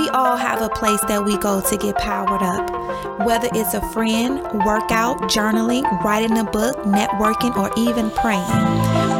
We all have a place that we go to get powered up. Whether it's a friend, workout, journaling, writing a book, networking, or even praying.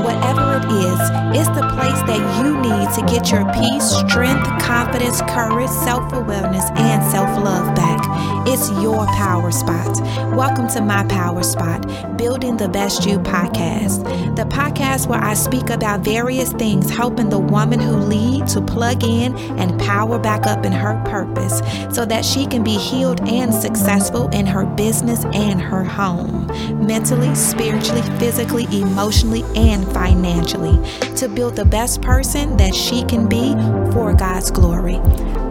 Whatever it is, it's the place that you need to get your peace, strength, confidence, courage, self awareness, and self love back. It's your power spot. Welcome to my power spot, Building the Best You podcast. The podcast where I speak about various things helping the woman who leads to plug in and power back up in her purpose so that she can be healed and successful in her business and her home, mentally, spiritually, physically, emotionally, and financially, to build the best person that she can be for God's glory.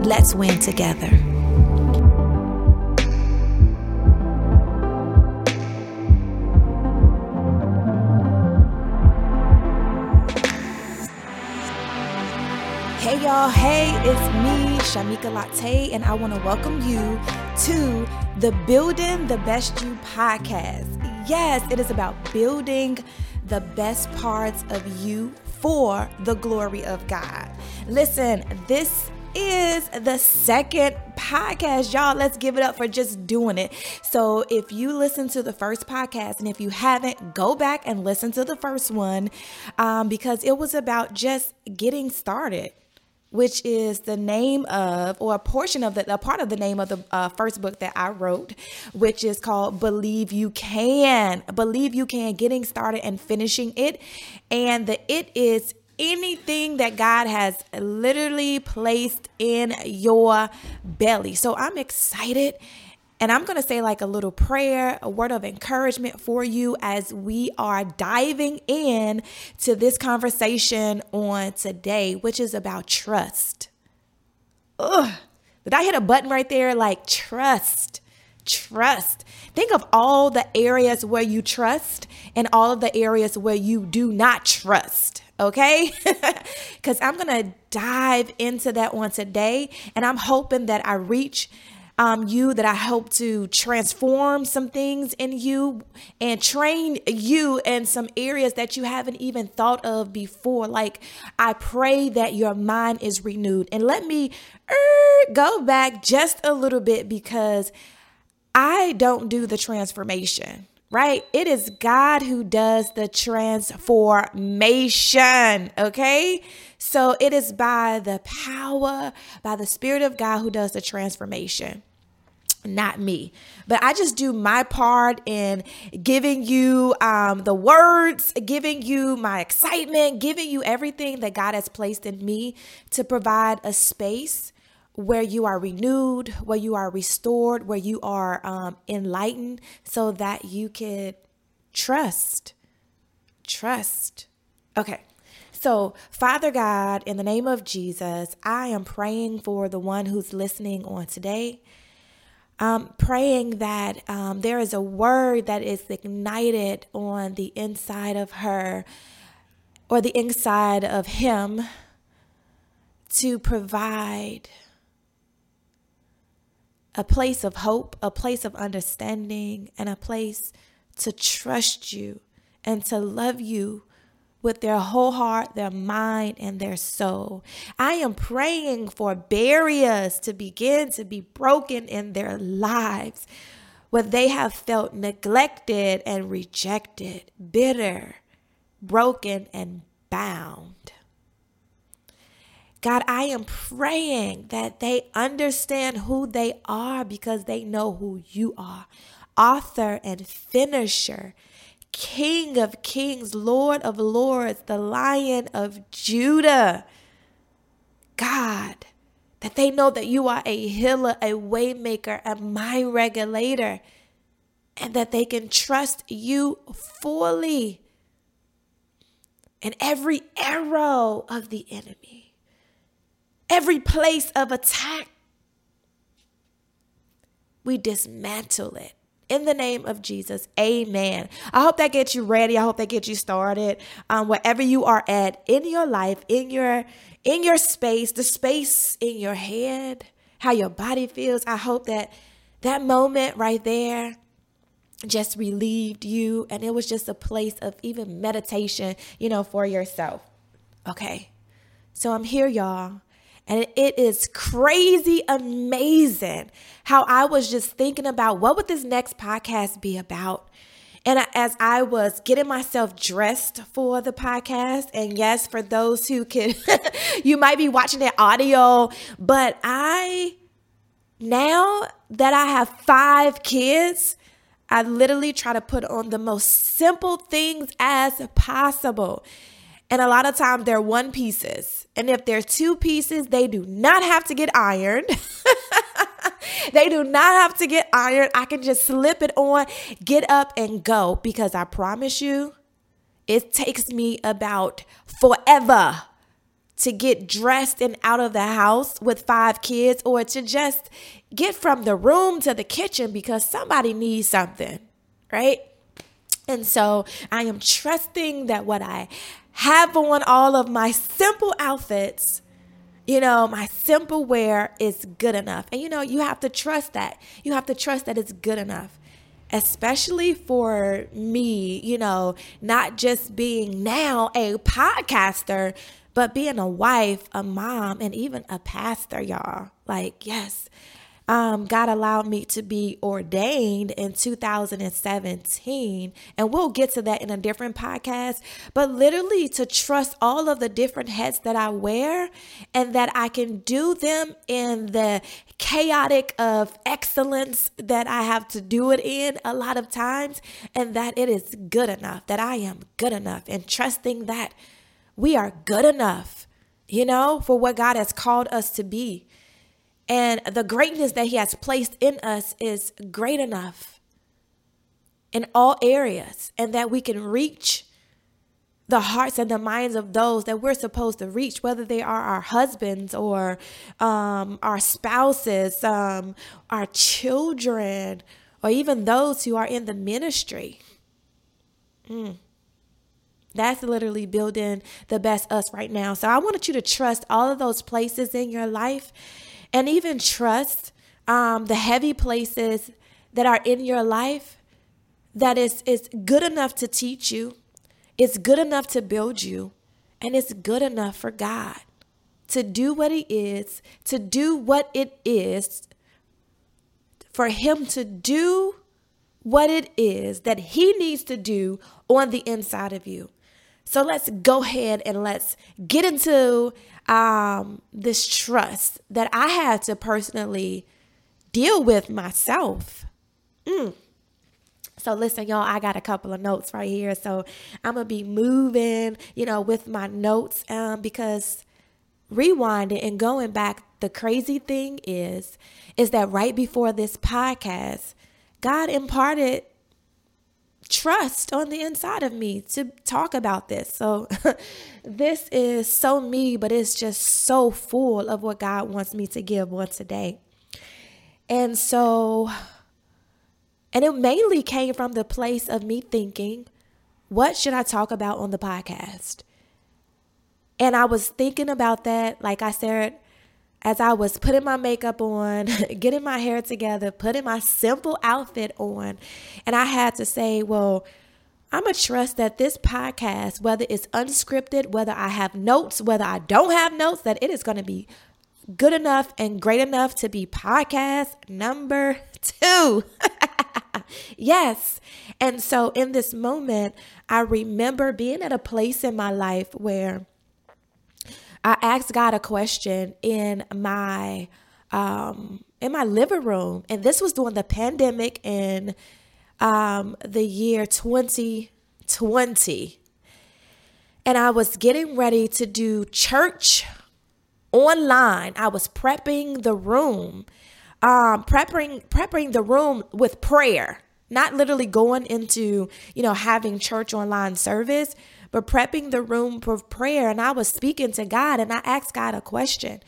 Let's win together. Hey y'all, hey, it's me, Shameca Latai, and I want to welcome you to the Building the Best You podcast. Yes, it is about building the best parts of you for the glory of God. Listen, this is the second podcast. Y'all, let's give it up for just doing it. So, if you listen to the first podcast, and if you haven't, go back and listen to the first one um, because it was about just getting started which is the name of, or a portion of the, a part of the name of the uh, first book that I wrote, which is called Believe You Can. Believe You Can, getting started and finishing it. And the it is anything that God has literally placed in your belly. So I'm excited and I'm going to say like a little prayer, a word of encouragement for you as we are diving in to this conversation on today, which is about trust. Ugh. Did I hit a button right there? Like trust, trust. Think of all the areas where you trust and all of the areas where you do not trust okay? Because I'm going to dive into that one today. And I'm hoping that I reach um, you, that I hope to transform some things in you and train you in some areas that you haven't even thought of before. Like, I pray that your mind is renewed. And let me er, go back just a little bit because I don't do the transformation right? It is God who does the transformation, okay? So it is by the power, by the Spirit of God who does the transformation not me. But i just do my part in giving you um, the words giving you my excitement giving you everything that god has placed in me to provide a space where you are renewed where you are restored where you are um, enlightened so that you can trust trust. Okay. So, Father God, in the name of Jesus, I am praying for the one who's listening on today um, praying that um, there is a word that is ignited on the inside of her or the inside of him to provide a place of hope, a place of understanding, and a place to trust you and to love you with their whole heart, their mind, and their soul. I am praying for barriers to begin to be broken in their lives where they have felt neglected and rejected, bitter, broken, and bound. God, I am praying that they understand who they are because they know who you are, author and finisher King of kings, Lord of lords, the Lion of Judah. God, that they know that you are a healer, a waymaker, a mind regulator, and that they can trust you fully. And every arrow of the enemy, every place of attack, we dismantle it in the name of Jesus. Amen. I hope that gets you ready. I hope that gets you started. Um, wherever you are at in your life, in your in your space, the space in your head, how your body feels. I hope that that moment right there just relieved you and it was just a place of even meditation, you know, for yourself. Okay. So I'm here, y'all. And it is crazy amazing how I was just thinking about what would this next podcast be about? And as I was getting myself dressed for the podcast, and yes, for those who can, you might be watching it audio, but I, now that I have five kids, I literally try to put on the most simple things as possible. And a lot of times they're one pieces. And if they're two pieces, they do not have to get ironed. they do not have to get ironed. I can just slip it on, get up, and go because I promise you, it takes me about forever to get dressed and out of the house with five kids or to just get from the room to the kitchen because somebody needs something, right? And so I am trusting that what I have on all of my simple outfits you know, my simple wear is good enough. And you know, you have to trust that. You have to trust that it's good enough. Especially for me, you know, not just being now a podcaster, but being a wife, a mom, and even a pastor, y'all. Like, yes, um, God allowed me to be ordained in 2017. And we'll get to that in a different podcast. But literally, to trust all of the different hats that I wear and that I can do them in the chaotic of excellence that I have to do it in a lot of times, and that it is good enough, that I am good enough, and trusting that we are good enough, you know, for what God has called us to be. And the greatness that He has placed in us is great enough in all areas, and that we can reach the hearts and the minds of those that we're supposed to reach, whether they are our husbands or um, our spouses, um, our children, or even those who are in the ministry. Mm. That's literally building the best us right now. So I wanted you to trust all of those places in your life and even trust um, the heavy places that are in your life that is, is good enough to teach you, it's good enough to build you, and it's good enough for God to do what He is, to do what it is, for Him to do what it is that He needs to do on the inside of you. So let's go ahead and let's get into um, this trust that I had to personally deal with myself. Mm. So listen, y'all, I got a couple of notes right here. So I'm gonna be moving, you know, with my notes um, because rewinding and going back, the crazy thing is, is that right before this podcast, God imparted trust on the inside of me to talk about this. So, this is so me, but it's just so full of what God wants me to give on today. And so, and it mainly came from the place of me thinking, what should I talk about on the podcast? And I was thinking about that, like I said, as I was putting my makeup on, getting my hair together, putting my simple outfit on, and I had to say, well, I'm going to trust that this podcast, whether it's unscripted, whether I have notes, whether I don't have notes, that it is going to be good enough and great enough to be podcast number two. yes. And so in this moment, I remember being at a place in my life where I asked God a question in my um, in my living room, and this was during the pandemic in um, the year 2020. And I was getting ready to do church online. I was prepping the room, um, prepping prepping the room with prayer, not literally going into you know having church online service, but prepping the room for prayer. And I was speaking to God and I asked God a question.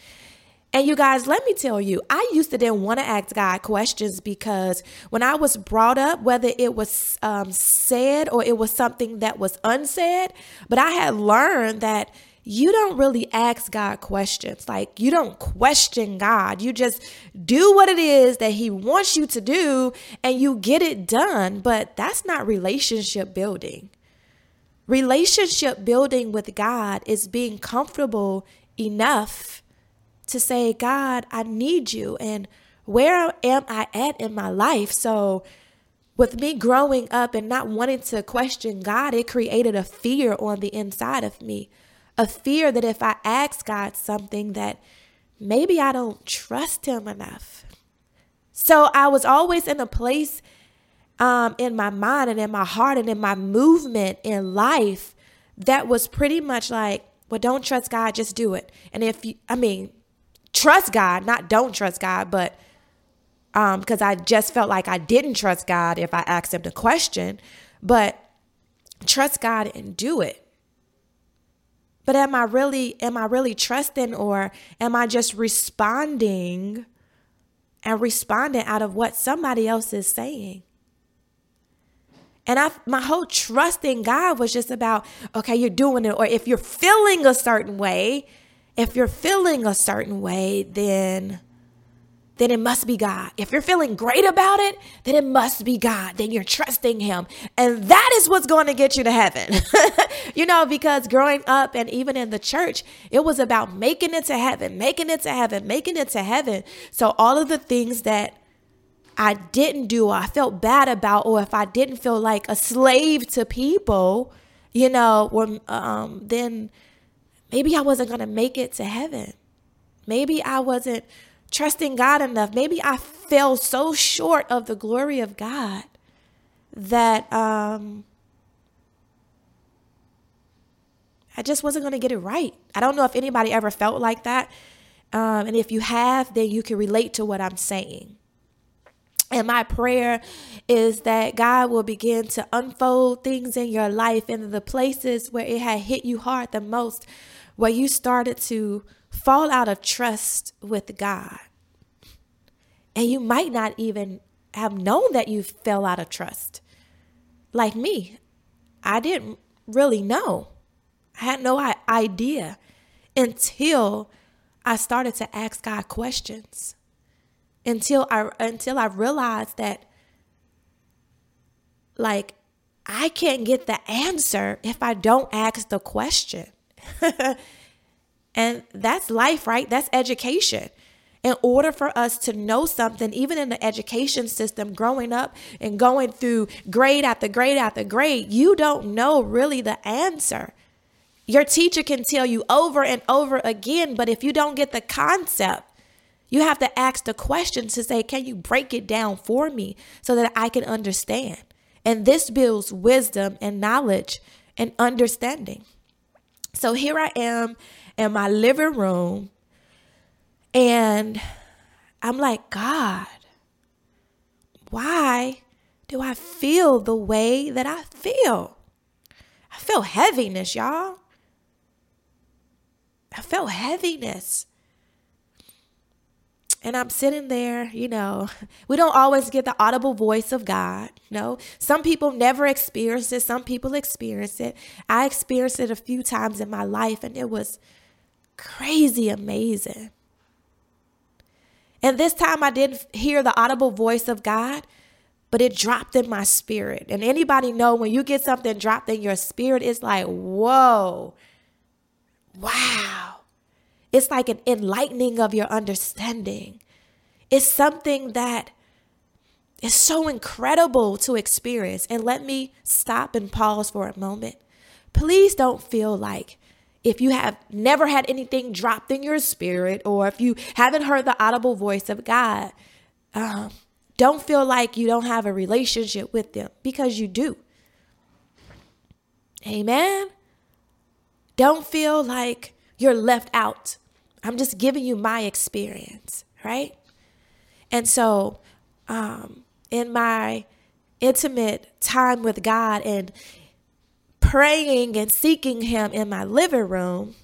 And you guys, let me tell you, I used to didn't want to ask God questions because when I was brought up, whether it was um, said or it was something that was unsaid, but I had learned that you don't really ask God questions. Like, you don't question God. You just do what it is that He wants you to do and you get it done. But that's not relationship building. Relationship building with God is being comfortable enough to say, God, I need you. And where am I at in my life? So, with me growing up and not wanting to question God, it created a fear on the inside of me. A fear that if I ask God something that maybe I don't trust him enough. So I was always in a place um, in my mind and in my heart and in my movement in life that was pretty much like, well, don't trust God, just do it. And if you, I mean, trust God, not don't trust God, but um, because I just felt like I didn't trust God if I asked him the question, but trust God and do it. But am I really am I really trusting or am I just responding and responding out of what somebody else is saying? And I my whole trust in God was just about okay, you're doing it or if you're feeling a certain way, if you're feeling a certain way, then then it must be God. If you're feeling great about it, then it must be God. Then you're trusting Him. And that is what's going to get you to heaven. you know, because growing up and even in the church, it was about making it to heaven, making it to heaven, making it to heaven. So all of the things that I didn't do, or I felt bad about, or if I didn't feel like a slave to people, you know, or, um, then maybe I wasn't going to make it to heaven. Maybe I wasn't trusting God enough. Maybe I fell so short of the glory of God that um, I just wasn't going to get it right. I don't know if anybody ever felt like that. Um, and if you have, then you can relate to what I'm saying. And my prayer is that God will begin to unfold things in your life in the places where it had hit you hard the most, where you started to fall out of trust with God. And you might not even have known that you fell out of trust. Like me, I didn't really know. I had no idea until I started to ask God questions. Until I until I realized that like I can't get the answer if I don't ask the question. And that's life, right? That's education. In order for us to know something, even in the education system, growing up and going through grade after grade after grade, you don't know really the answer. Your teacher can tell you over and over again, but if you don't get the concept, you have to ask the question to say, Can you break it down for me so that I can understand? And this builds wisdom and knowledge and understanding. So here I am in my living room and I'm like, God, why do I feel the way that I feel? I feel heaviness, y'all. I felt heaviness. And I'm sitting there, you know, we don't always get the audible voice of God. no, some people never experience it, some people experience it. I experienced it a few times in my life, and it was crazy amazing. And this time I didn't hear the audible voice of God, but it dropped in my spirit. And anybody know when you get something dropped in your spirit, it's like, whoa, wow. It's like an enlightening of your understanding. It's something that is so incredible to experience. And let me stop and pause for a moment. Please don't feel like if you have never had anything dropped in your spirit, or if you haven't heard the audible voice of God, um, don't feel like you don't have a relationship with them because you do. Amen. Don't feel like you're left out. I'm just giving you my experience, right? And so, um, in my intimate time with God and praying and seeking Him in my living room,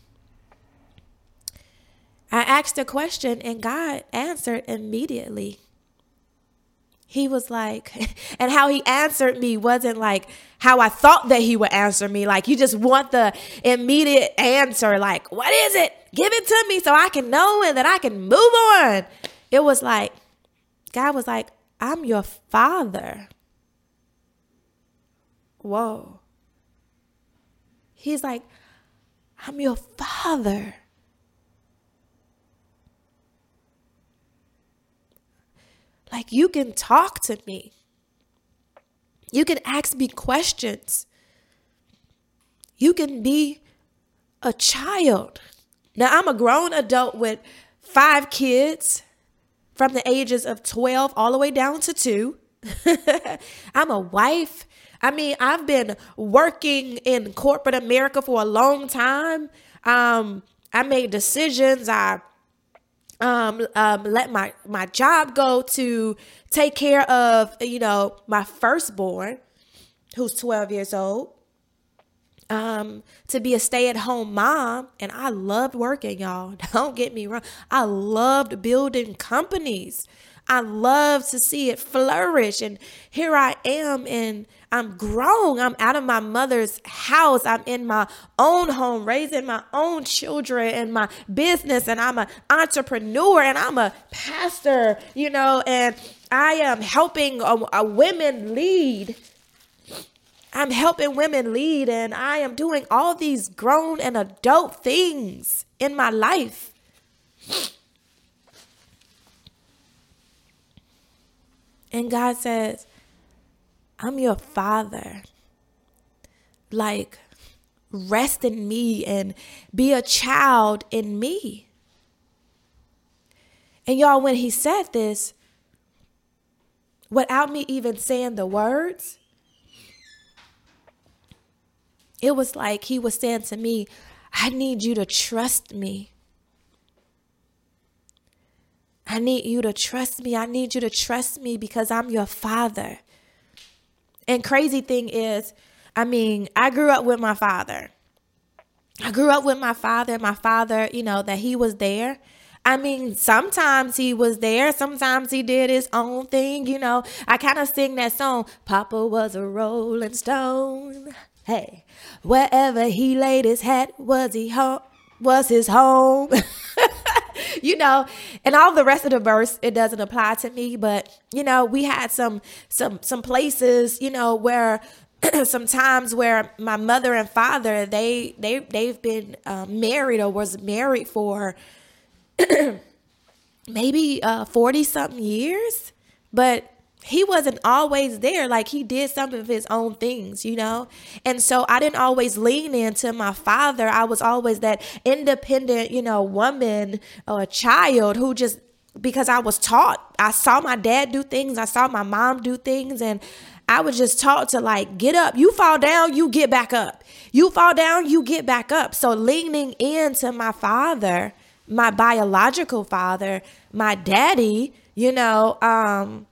I asked a question and God answered immediately. He was like, and how he answered me wasn't like how I thought that he would answer me. Like, you just want the immediate answer, like, what is it? Give it to me so I can know and that I can move on. It was like, God was like, I'm your father. Whoa. He's like, I'm your father. Like you can talk to me. You can ask me questions. You can be a child. Now, I'm a grown adult with five kids from the ages of 12 all the way down to two. I'm a wife. I mean, I've been working in corporate America for a long time. Um, I made decisions. I um, um, let my my job go to take care of you know my firstborn, who's 12 years old. Um, to be a stay at home mom, and I loved working, y'all. Don't get me wrong. I loved building companies. I love to see it flourish. And here I am, and I'm grown. I'm out of my mother's house. I'm in my own home, raising my own children and my business. And I'm an entrepreneur and I'm a pastor, you know, and I am helping a, a women lead. I'm helping women lead, and I am doing all these grown and adult things in my life. And God says, I'm your father. Like, rest in me and be a child in me. And y'all, when he said this, without me even saying the words, it was like he was saying to me, I need you to trust me. I need you to trust me. I need you to trust me because I'm your father. And crazy thing is, I mean, I grew up with my father. I grew up with my father. My father, you know, that he was there. I mean, sometimes he was there, sometimes he did his own thing, you know. I kind of sing that song, Papa was a rolling stone. Hey, wherever he laid his hat was he home was his home. you know, and all the rest of the verse it doesn't apply to me, but you know, we had some some some places, you know, where sometimes where my mother and father they they they've been uh, married or was married for maybe uh 40 something years but he wasn't always there. Like he did some of his own things, you know? And so I didn't always lean into my father. I was always that independent, you know, woman or child who just, because I was taught, I saw my dad do things, I saw my mom do things, and I was just taught to like, get up. You fall down, you get back up. You fall down, you get back up. So leaning into my father, my biological father, my daddy, you know, um,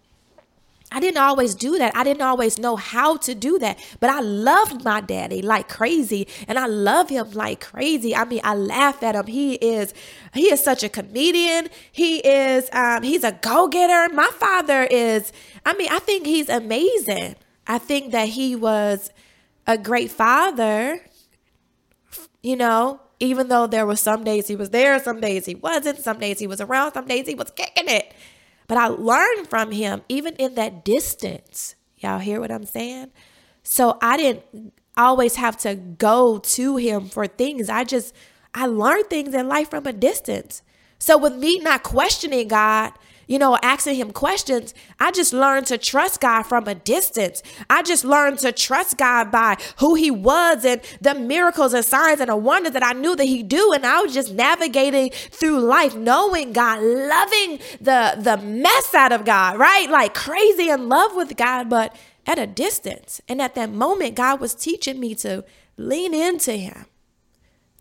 I didn't always do that. I didn't always know how to do that. But I loved my daddy like crazy and I love him like crazy. I mean, I laugh at him. He is he is such a comedian. He is um he's a go-getter. My father is I mean, I think he's amazing. I think that he was a great father. You know, even though there were some days he was there, some days he wasn't, some days he was around, some days he was kicking it. But I learned from him even in that distance. Y'all hear what I'm saying? So I didn't always have to go to him for things. I just I learned things in life from a distance. So with me not questioning God, you know, asking him questions, I just learned to trust God from a distance. I just learned to trust God by who he was and the miracles and signs and the wonders that I knew that he do. And I was just navigating through life, knowing God, loving the, the mess out of God, right? Like crazy in love with God, but at a distance. And at that moment, God was teaching me to lean into him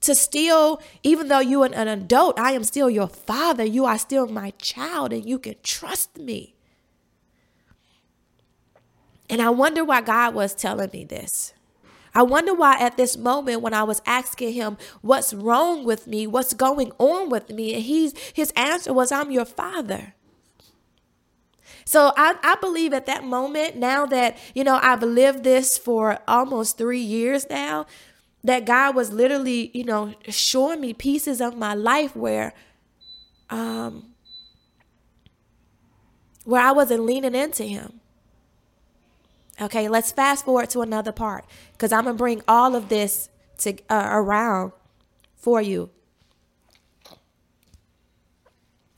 to still, even though you're an, an adult, I am still your father. You are still my child, and you can trust me. And I wonder why God was telling me this. I wonder why at this moment when I was asking him what's wrong with me, what's going on with me, and he's his answer was, I'm your father. So I, I believe at that moment, now that, you know, I've lived this for almost three years now, that God was literally, you know, showing me pieces of my life where um where I wasn't leaning into him. Okay, let's fast forward to another part cuz I'm going to bring all of this to uh, around for you.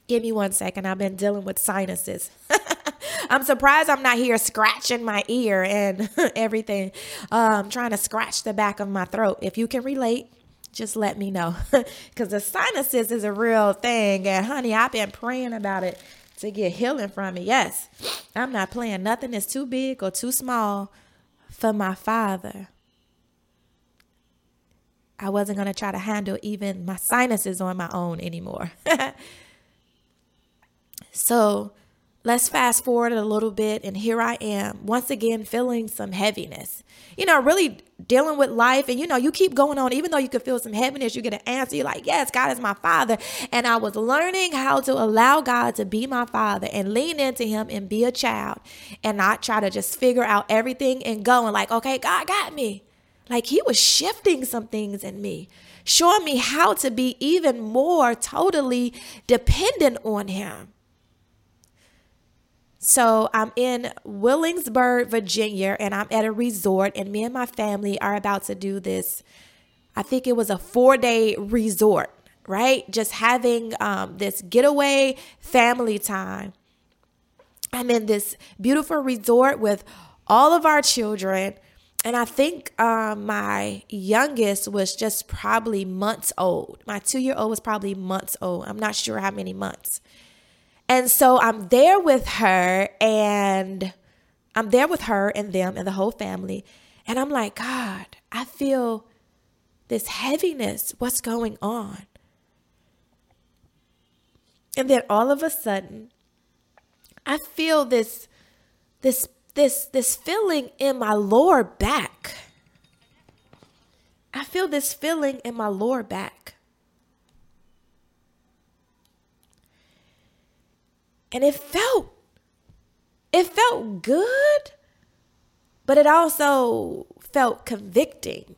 Give me one second. I've been dealing with sinuses. I'm surprised I'm not here scratching my ear and everything, um, trying to scratch the back of my throat. If you can relate, just let me know because the sinuses is a real thing. And honey, I've been praying about it to get healing from it. Yes, I'm not playing. Nothing is too big or too small for my father. I wasn't going to try to handle even my sinuses on my own anymore. so let's fast forward a little bit. And here I am, once again, feeling some heaviness. You know, really dealing with life. And you know, you keep going on, even though you can feel some heaviness, you get an answer. You're like, yes, God is my father. And I was learning how to allow God to be my father and lean into him and be a child and not try to just figure out everything and going like, okay, God got me. Like he was shifting some things in me, showing me how to be even more totally dependent on him. So I'm in Williamsburg, Virginia, and I'm at a resort, and me and my family are about to do this. I think it was a four day resort, right? Just having um, this getaway family time. I'm in this beautiful resort with all of our children and I think um, my youngest was just probably months old. My two year old was probably months old. I'm not sure how many months. And so I'm there with her, and I'm there with her and them and the whole family. And I'm like, God, I feel this heaviness. What's going on? And then all of a sudden, I feel this this this this feeling in my lower back. I feel this feeling in my lower back. And it felt it felt good, but it also felt convicting.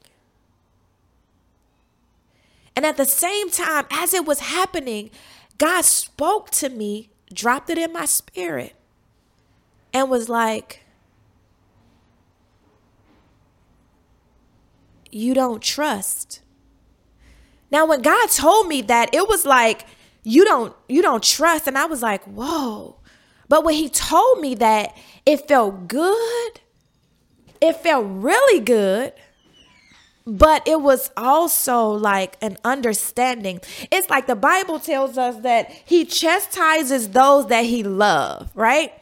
And at the same time, as it was happening, God spoke to me, dropped it in my spirit, and was like, you don't trust. Now when God told me that, it was like you don't you don't trust and I was like, "Whoa." But when he told me that, it felt good. It felt really good. But it was also like an understanding. It's like the Bible tells us that he chastises those that he loves, right?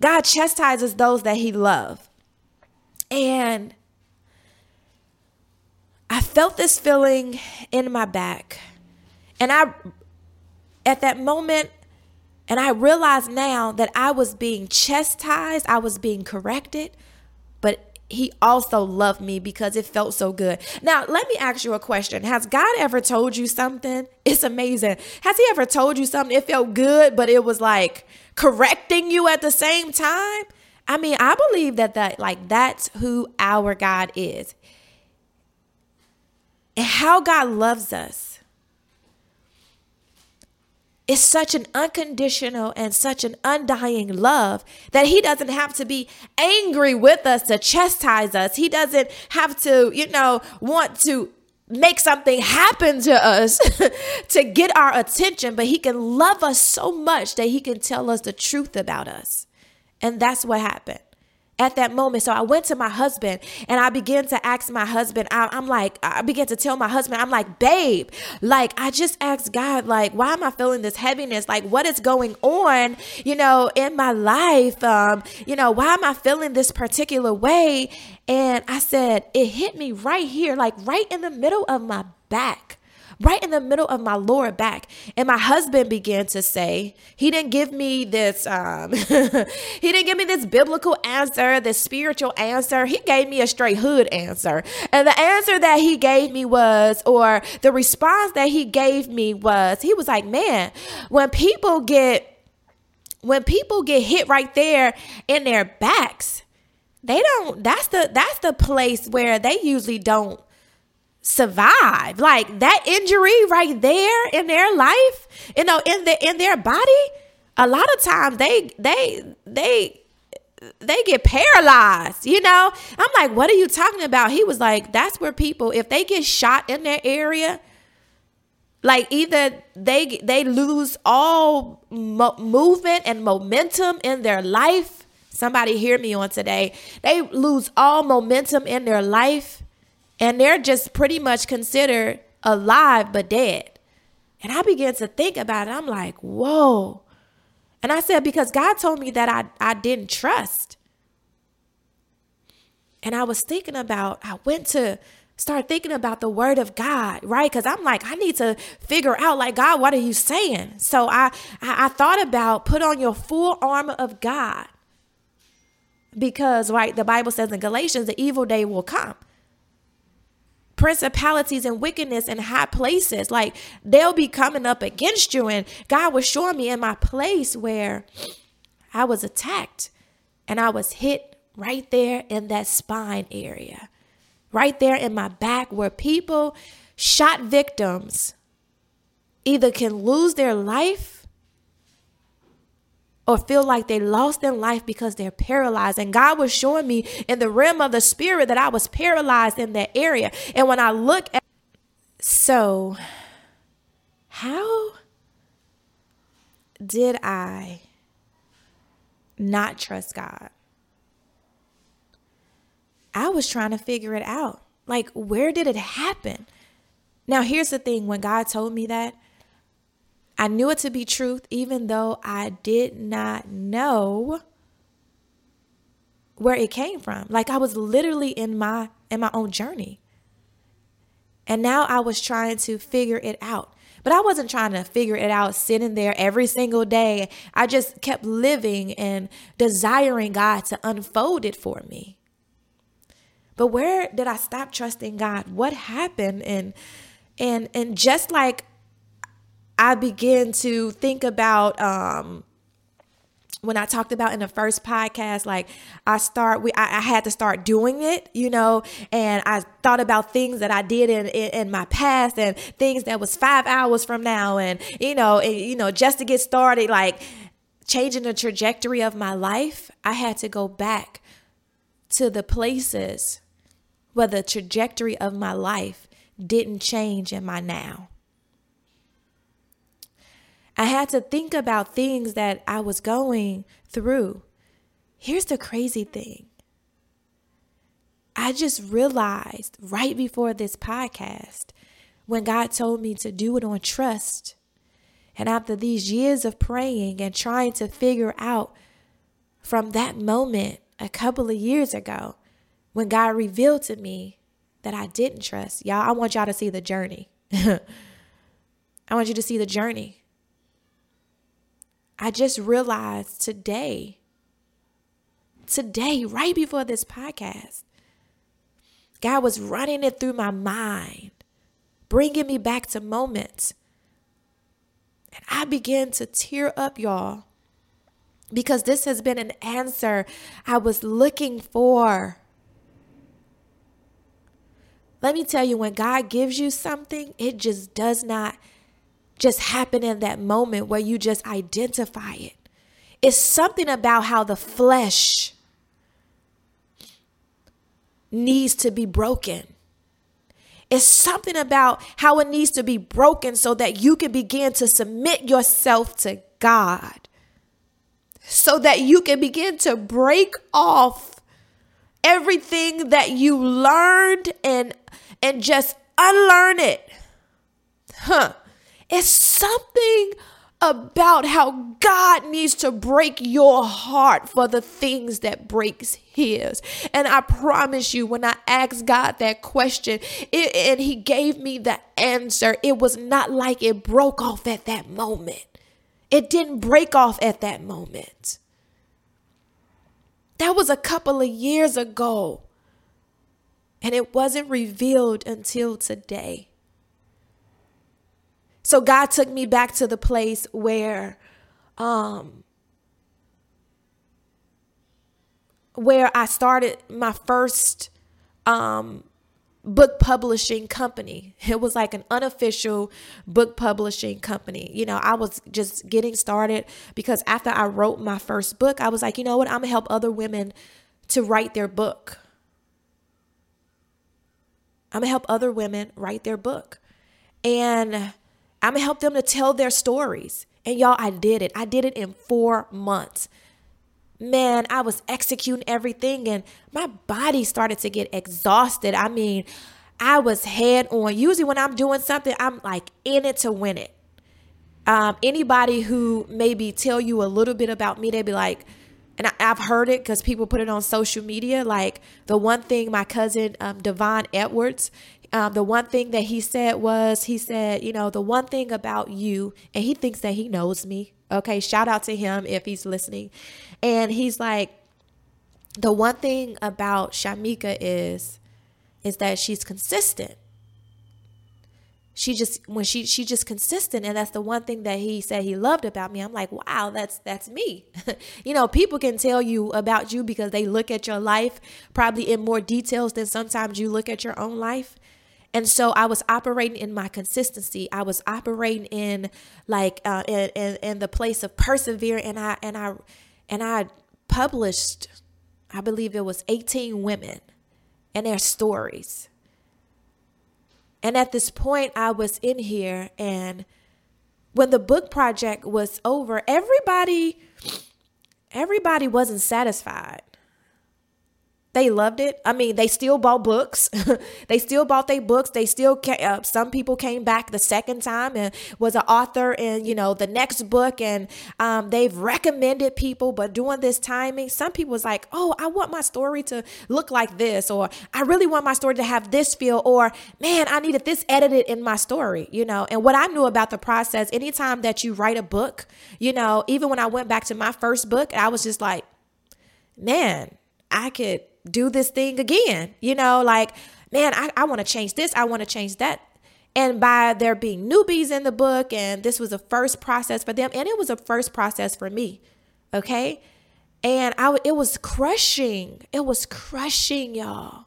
God chastises those that he loves. And I felt this feeling in my back. And I, at that moment, and I realized now that I was being chastised, I was being corrected, but he also loved me because it felt so good. Now, let me ask you a question. Has God ever told you something? It's amazing. Has he ever told you something? It felt good, but it was like correcting you at the same time? I mean, I believe that that like that's who our God is and how God loves us is such an unconditional and such an undying love that he doesn't have to be angry with us to chastise us. He doesn't have to, you know, want to make something happen to us to get our attention, but he can love us so much that he can tell us the truth about us. And that's what happened at that moment. So I went to my husband and I began to ask my husband, I, am like, I began to tell my husband, I'm like, babe, like, I just asked God, like, why am I feeling this heaviness? Like, what is going on, you know, in my life? Um, you know, why am I feeling this particular way? And I said, it hit me right here, like right in the middle of my back right in the middle of my lower back. And my husband began to say, he didn't give me this, um, he didn't give me this biblical answer, this spiritual answer. He gave me a straight hood answer. And the answer that he gave me was, or the response that he gave me was, he was like, man, when people get, when people get hit right there in their backs, they don't that's the that's the place where they usually don't survive. Like that injury right there in their life, you know, in the in their body, a lot of times they they they they get paralyzed, you know? I'm like, what are you talking about? He was like, that's where people, if they get shot in their area, like either they they lose all mo- movement and momentum in their life somebody hear me on today they lose all momentum in their life and they're just pretty much considered alive but dead and i began to think about it i'm like whoa and i said because god told me that i, I didn't trust and i was thinking about i went to start thinking about the word of God, right? Because I'm like, I need to figure out, like, God, what are you saying? So I, I, I thought about put on your full armor of God. Because, right, the Bible says in Galatians, the evil day will come. Principalities and wickedness in high places, like they'll be coming up against you. And God was showing me in my place where I was attacked and I was hit right there in that spine area right there in my back where people, shot victims, either can lose their life or feel like they lost their life because they're paralyzed. And God was showing me in the realm of the spirit that I was paralyzed in that area. And when I look at so how did I not trust God? I was trying to figure it out. Like, where did it happen? Now, here's the thing when God told me that, I knew it to be truth, even though I did not know where it came from. Like I was literally in my in my own journey. And now I was trying to figure it out. But I wasn't trying to figure it out sitting there every single day. I just kept living and desiring God to unfold it for me. But where did I stop trusting God? What happened? And and and just like I begin to think about um when I talked about in the first podcast, like I start, we, I, I, had to start doing it, you know, and I thought about things that I did in, in, in my past and things that was five hours from now, and you know, and, you know, just to get started, like changing the trajectory of my life, I had to go back to the places where the trajectory of my life didn't change in my now. I had to think about things that I was going through. Here's the crazy thing I just realized right before this podcast when God told me to do it on trust. And after these years of praying and trying to figure out from that moment a couple of years ago, when God revealed to me that I didn't trust. Y'all, I want y'all to see the journey. I want you to see the journey. I just realized today, today, right before this podcast, God was running it through my mind, bringing me back to moments. And I began to tear up, y'all, because this has been an answer I was looking for. Let me tell you, when God gives you something, it just does not just happen in that moment where you just identify it. It's something about how the flesh needs to be broken. It's something about how it needs to be broken so that you can begin to submit yourself to God. So that you can begin to break off everything that you learned and and just unlearn it. Huh. It's something about how God needs to break your heart for the things that breaks his. And I promise you when I asked God that question it, and he gave me the answer, it was not like it broke off at that moment. It didn't break off at that moment. That was a couple of years ago. And it wasn't revealed until today. So God took me back to the place where um where I started my first um book publishing company. It was like an unofficial book publishing company. You know, I was just getting started because after I wrote my first book, I was like, you know what? I'm going to help other women to write their book. I'm going to help other women write their book. And I'm gonna help them to tell their stories. And y'all, I did it. I did it in four months. Man, I was executing everything and my body started to get exhausted. I mean, I was head on. Usually, when I'm doing something, I'm like in it to win it. Um, anybody who maybe tell you a little bit about me, they'd be like, and I, have heard it because people put it on social media. Like the one thing my cousin um, Devon Edwards, um, the one thing that he said was, he said, you know, the one thing about you, and he thinks that he knows me. Okay, shout out to him if he's listening. And he's like, the one thing about Shameca is, is that she's consistent she just when she she just consistent and that's the one thing that he said he loved about me i'm like wow that's that's me you know people can tell you about you because they look at your life probably in more details than sometimes you look at your own life and so i was operating in my consistency i was operating in like uh in, in, in the place of persevere and i and i and i published i believe it was 18 women and their stories and at this point, I was in here, and when the book project was over, everybody, everybody wasn't satisfied. They loved it. I mean, they still bought books. they still bought their books. They still came, uh, some people came back the second time and was an author in you know the next book, and um, they've recommended people. But during this timing, some people was like, "Oh, I want my story to look like this," or "I really want my story to have this feel," or "Man, I needed this edited in my story." You know, and what I knew about the process, anytime that you write a book, you know, even when I went back to my first book, I was just like, "Man." I could do this thing again. You know, like, man, I, I want to change this, I want to change that. And by there being newbies in the book, and this was a first process for them, and it was a first process for me. Okay. And I it was crushing. It was crushing, y'all.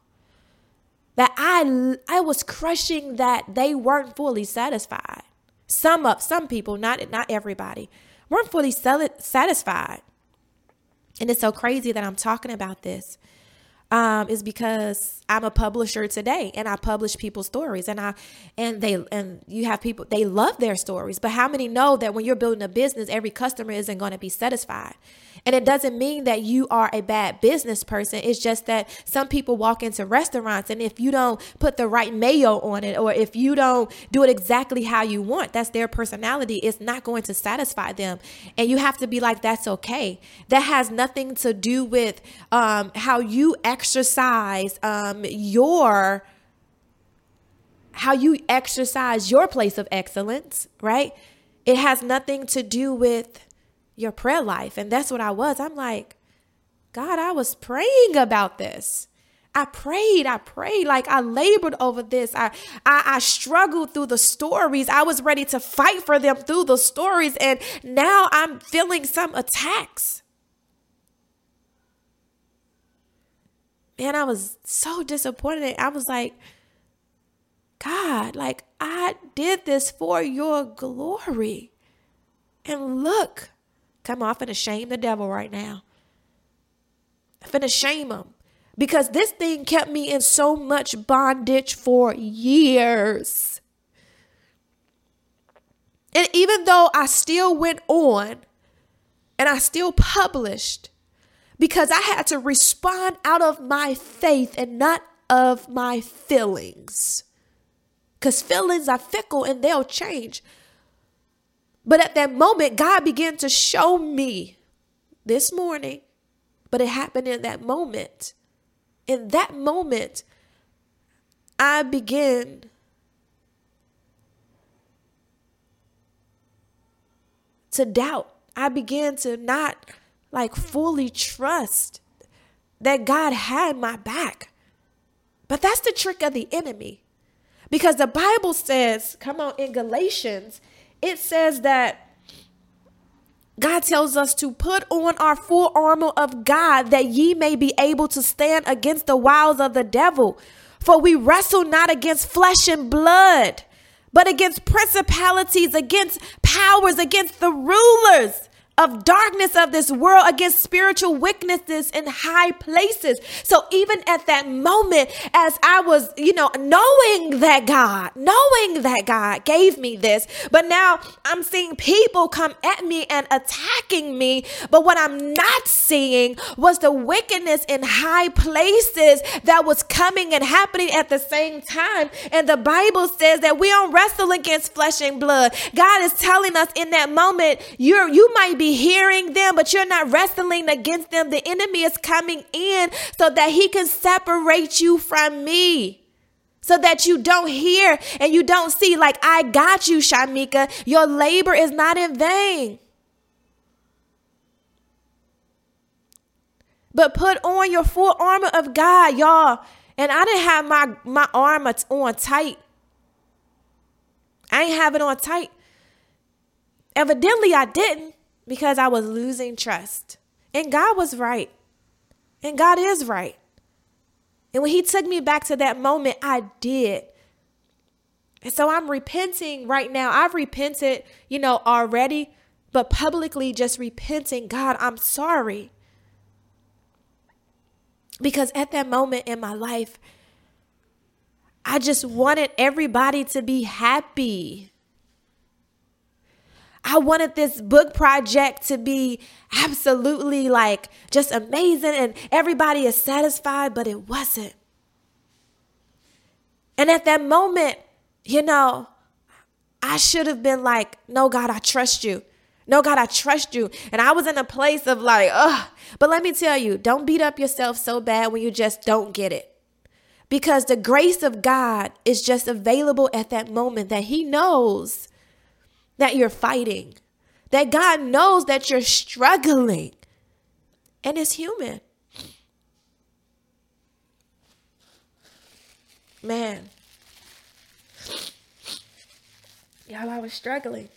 That I I was crushing that they weren't fully satisfied. Some of some people, not not everybody, weren't fully satisfied. And it's so crazy that I'm talking about this um, is because I'm a publisher today and I publish people's stories and I and they and you have people they love their stories. But how many know that when you're building a business, every customer isn't going to be satisfied? And it doesn't mean that you are a bad business person. It's just that some people walk into restaurants and if you don't put the right mayo on it or if you don't do it exactly how you want, that's their personality, it's not going to satisfy them. And you have to be like, that's okay. That has nothing to do with um, how you exercise um, Um, your how you exercise your place of excellence, right? It has nothing to do with your prayer life. And that's what I was. I'm like, God, I was praying about this. I prayed, I prayed, like I labored over this. I, I I struggled through the stories. I was ready to fight for them through the stories. And now I'm feeling some attacks. Man, I was so disappointed. I was like, God, like I did this for your glory. And look, Come off and shame the devil right now. I'm finna shame him because this thing kept me in so much bondage for years. And even though I still went on and I still published because I had to respond out of my faith and not of my feelings. Because feelings are fickle and they'll change. But at that moment, God began to show me this morning, but it happened in that moment. In that moment, I began to doubt. I began to not like fully trust that God had my back. But that's the trick of the enemy. Because the Bible says, come on, in Galatians, it says that God tells us to put on our full armor of God that ye may be able to stand against the wiles of the devil. For we wrestle not against flesh and blood, but against principalities, against powers, against the rulers of darkness of this world against spiritual weaknesses in high places. So even at that moment, as I was, you know, knowing that God, knowing that God gave me this, but now I'm seeing people come at me and attacking me. But what I'm not seeing was the wickedness in high places that was coming and happening at the same time. And the Bible says that we don't wrestle against flesh and blood. God is telling us in that moment, you're you might be hearing them, but you're not wrestling against them. The enemy is coming in so that he can separate you from me. So that you don't hear and you don't see, like, I got you, Shameca. Your labor is not in vain. But put on your full armor of God, y'all. And I didn't have my, my armor on tight. I ain't have it on tight. Evidently, I didn't because I was losing trust. And God was right. And God is right. And when He took me back to that moment, I did. And so I'm repenting right now. I've repented, you know, already, but publicly just repenting. God, I'm sorry. Because at that moment in my life, I just wanted everybody to be happy. I wanted this book project to be absolutely like just amazing and everybody is satisfied, but it wasn't. And at that moment, you know, I should have been like, no, God, I trust you. No, God, I trust you. And I was in a place of like, ugh. But let me tell you, don't beat up yourself so bad when you just don't get it. Because the grace of God is just available at that moment that He knows that you're fighting, that God knows that you're struggling, and it's human. Man, y'all, I was struggling.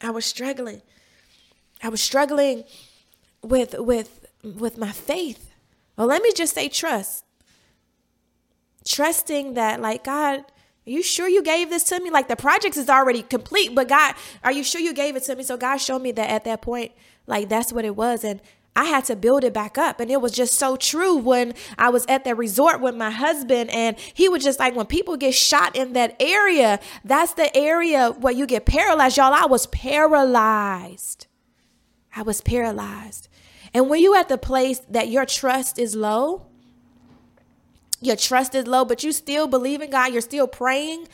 I was struggling. I was struggling with with with my faith. Well, let me just say trust. Trusting that like God are you sure you gave this to me? Like the project is already complete, but God, are you sure you gave it to me? So God showed me that at that point, like that's what it was. And I had to build it back up. And it was just so true when I was at that resort with my husband. And he was just like, when people get shot in that area, that's the area where you get paralyzed. Y'all, I was paralyzed. I was paralyzed. And when you at the place that your trust is low, your trust is low, but you still believe in God, you're still praying.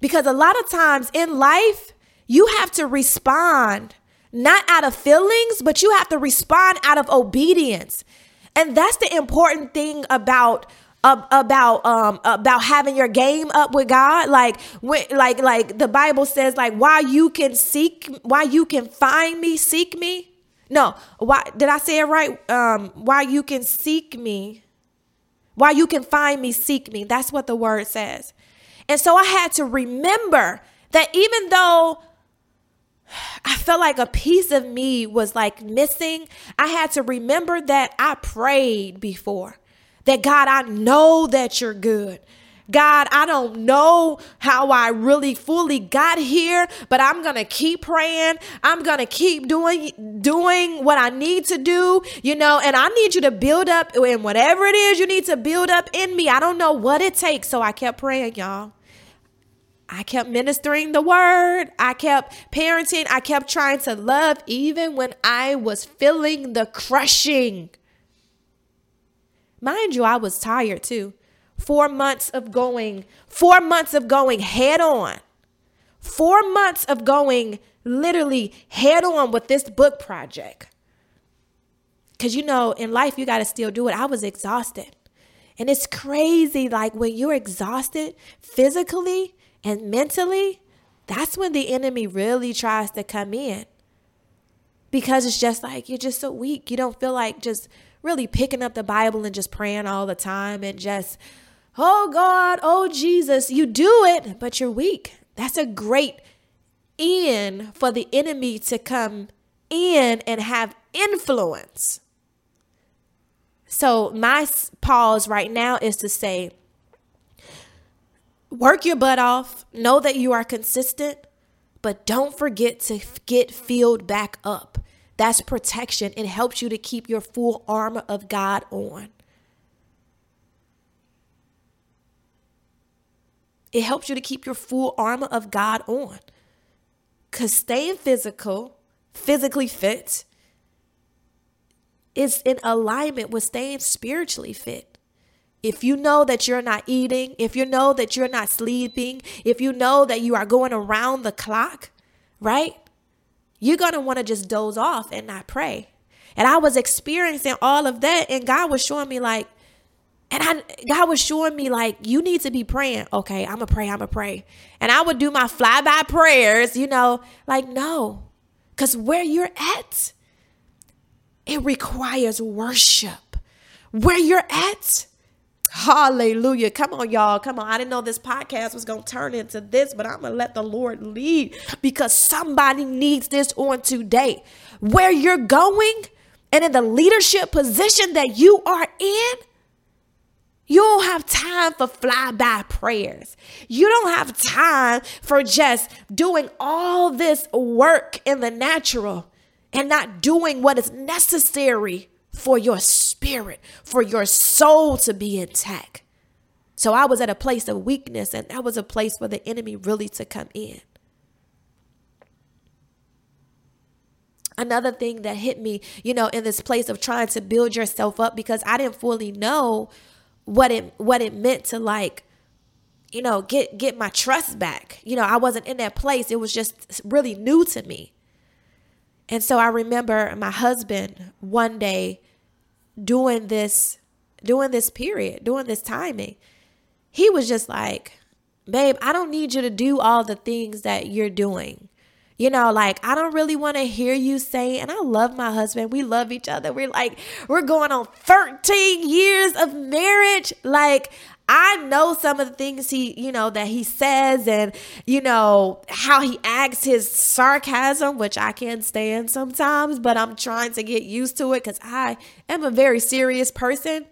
Because a lot of times in life, you have to respond not out of feelings, but you have to respond out of obedience. And that's the important thing about about um about having your game up with God like when like like the Bible says like why you can seek why you can find me seek me no why did I say it right um why you can seek me while you can find me, seek me. That's what the word says. And so I had to remember that even though I felt like a piece of me was like missing, I had to remember that I prayed before. That God, I know that you're good. God, I don't know how I really fully got here, but I'm going to keep praying. I'm going to keep doing doing what I need to do, you know, and I need you to build up in whatever it is you need to build up in me. I don't know what it takes, so I kept praying, y'all. I kept ministering the word. I kept parenting. I kept trying to love even when I was feeling the crushing. Mind you, I was tired too. Four months of going, four months of going head on. Four months of going literally head on with this book project. Because you know, in life, you got to still do it. I was exhausted. And it's crazy. Like when you're exhausted physically and mentally, that's when the enemy really tries to come in. Because it's just like you're just so weak. You don't feel like just really picking up the Bible and just praying all the time and just oh God, oh Jesus, you do it, but you're weak. That's a great in for the enemy to come in and have influence. So, my pause right now is to say, work your butt off, know that you are consistent, but don't forget to get filled back up. That's protection. It helps you to keep your full armor of God on. It helps you to keep your full armor of God on. Because staying physical, physically fit, is in alignment with staying spiritually fit. If you know that you're not eating, if you know that you're not sleeping, if you know that you are going around the clock, right? You're going to want to just doze off and not pray. And I was experiencing all of that, and God was showing me, like, and I God was showing me like you need to be praying. Okay, I'm gonna pray, I'm gonna pray. And I would do my flyby prayers, you know, like no. Cause where you're at, it requires worship. Where you're at, Hallelujah. Come on, y'all. Come on. I didn't know this podcast was going to turn into this, but I'm going to let the Lord lead because somebody needs this on today. Where you're going and in the leadership position that you are in, you don't have time for flyby prayers. You don't have time for just doing all this work in the natural and not doing what is necessary for your spirit, for your soul to be intact. So I was at a place of weakness, and that was a place for the enemy really to come in. Another thing that hit me, you know, in this place of trying to build yourself up because I didn't fully know what it what it meant to like you know get get my trust back. You know i wasn't in that place. It was just really new to me. And so i remember my husband one day doing this doing this period doing this timing. He was just like babe i don't need you to do all the things that you're doing you know, like I don't really want to hear you say, and I love my husband. We love each other. We're like, we're going on 13 years of marriage. Like, I know some of the things he, you know, that he says and, you know, how he acts, his sarcasm, which I can't stand sometimes, but I'm trying to get used to it because I am a very serious person.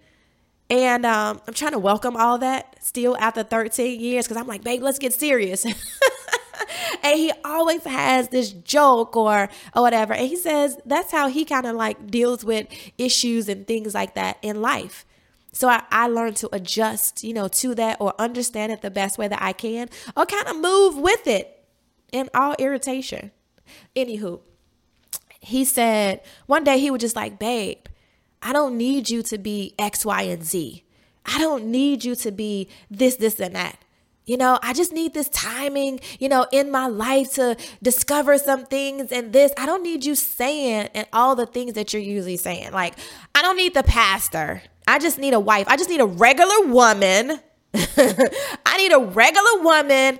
And um, I'm trying to welcome all that still after 13 years because I'm like, babe, let's get serious. and he always has this joke or or whatever. And he says that's how he kind of like deals with issues and things like that in life. So I, I learned to adjust, you know, to that or understand it the best way that I can or kind of move with it in all irritation. Anywho, he said one day he was just like, babe, I don't need you to be X, Y, and Z. I don't need you to be this, this, and that. You know, I just need this timing, you know, in my life to discover some things and this. I don't need you saying and all the things that you're usually saying. Like, I don't need the pastor. I just need a wife. I just need a regular woman. I need a regular woman.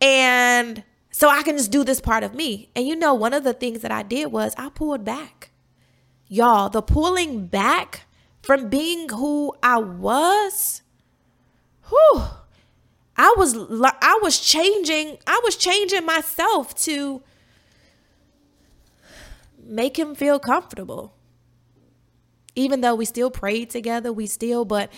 And so I can just do this part of me. And you know, one of the things that I did was I pulled back. Y'all, the pulling back from being who I was, whew, I was I was changing I was changing myself to make him feel comfortable. Even though we still prayed together, we still but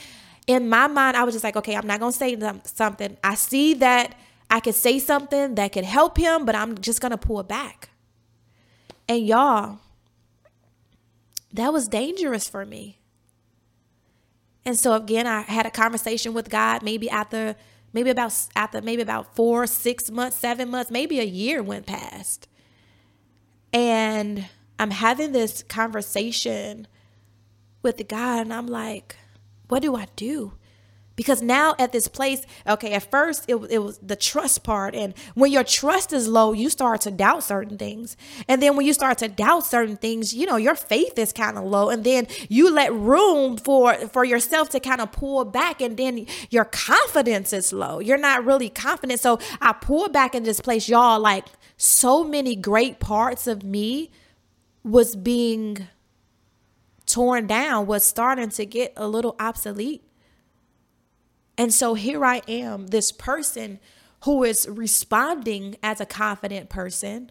in my mind I was just like, okay, I'm not going to say something. I see that I could say something that could help him, but I'm just going to pull back. And y'all, that was dangerous for me. And so again, I had a conversation with God maybe after maybe about after maybe about four, six months, seven months, maybe a year went past. And I'm having this conversation with God, and I'm like, what do I do? Because now at this place, okay, at first it, it was the trust part. And when your trust is low, you start to doubt certain things. And then when you start to doubt certain things, you know, your faith is kind of low. And then you let room for, for yourself to kind of pull back. And then your confidence is low. You're not really confident. So I pull back in this place, y'all, like so many great parts of me was being torn down, was starting to get a little obsolete. And so here I am, this person who is responding as a confident person,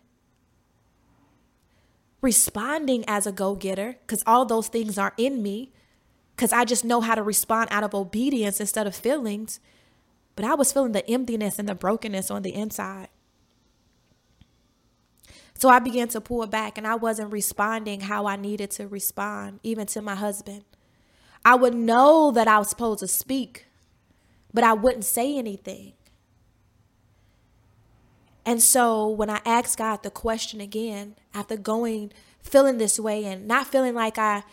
responding as a go getter, because all those things are in me, because I just know how to respond out of obedience instead of feelings. But I was feeling the emptiness and the brokenness on the inside. So I began to pull back and I wasn't responding how I needed to respond, even to my husband. I would know that I was supposed to speak, but I wouldn't say anything. And so when I asked God the question again, after going, feeling this way and not feeling like I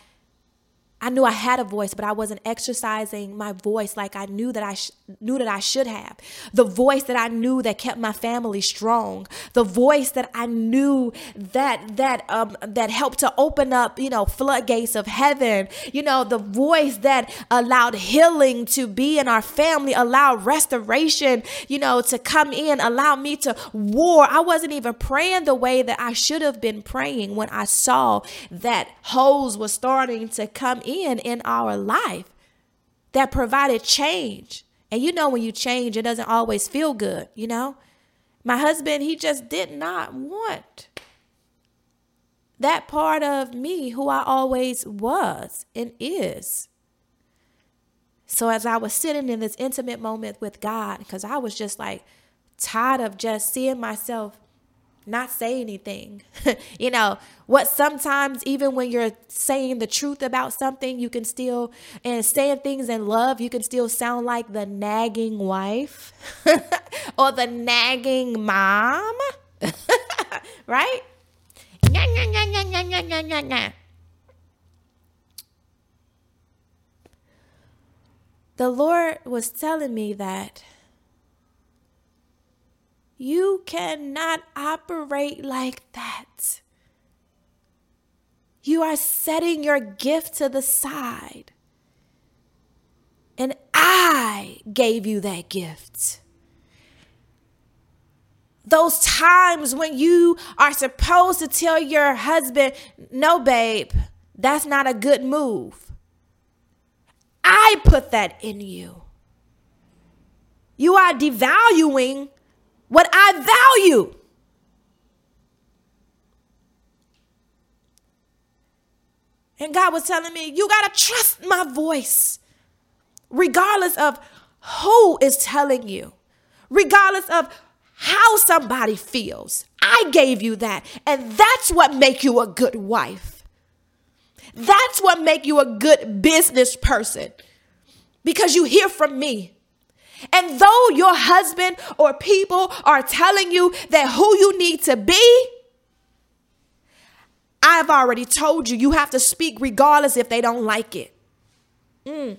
I knew I had a voice, but I wasn't exercising my voice like I knew that I sh- knew that I should have. The voice that I knew that kept my family strong. The voice that I knew that that um that helped to open up, you know, floodgates of heaven. You know, the voice that allowed healing to be in our family, allowed restoration, you know, to come in, allow me to war. I wasn't even praying the way that I should have been praying when I saw that holes were starting to come in in our life that provided change. And you know, when you change, it doesn't always feel good, you know? My husband, he just did not want that part of me who I always was and is. So, as I was sitting in this intimate moment with God, because I was just like tired of just seeing myself not say anything. you know, what sometimes even when you're saying the truth about something, you can still and saying things in love, you can still sound like the nagging wife or the nagging mom. right? the Lord was telling me that you cannot operate like that. You are setting your gift to the side. And I gave you that gift. Those times when you are supposed to tell your husband, no, babe, that's not a good move. I put that in you. You are devaluing what I value. And God was telling me, you got to trust my voice, regardless of who is telling you, regardless of how somebody feels. I gave you that. And that's what make you a good wife. That's what make you a good business person because you hear from me. And though your husband or people are telling you that who you need to be, I've already told you, you have to speak regardless if they don't like it. Mm.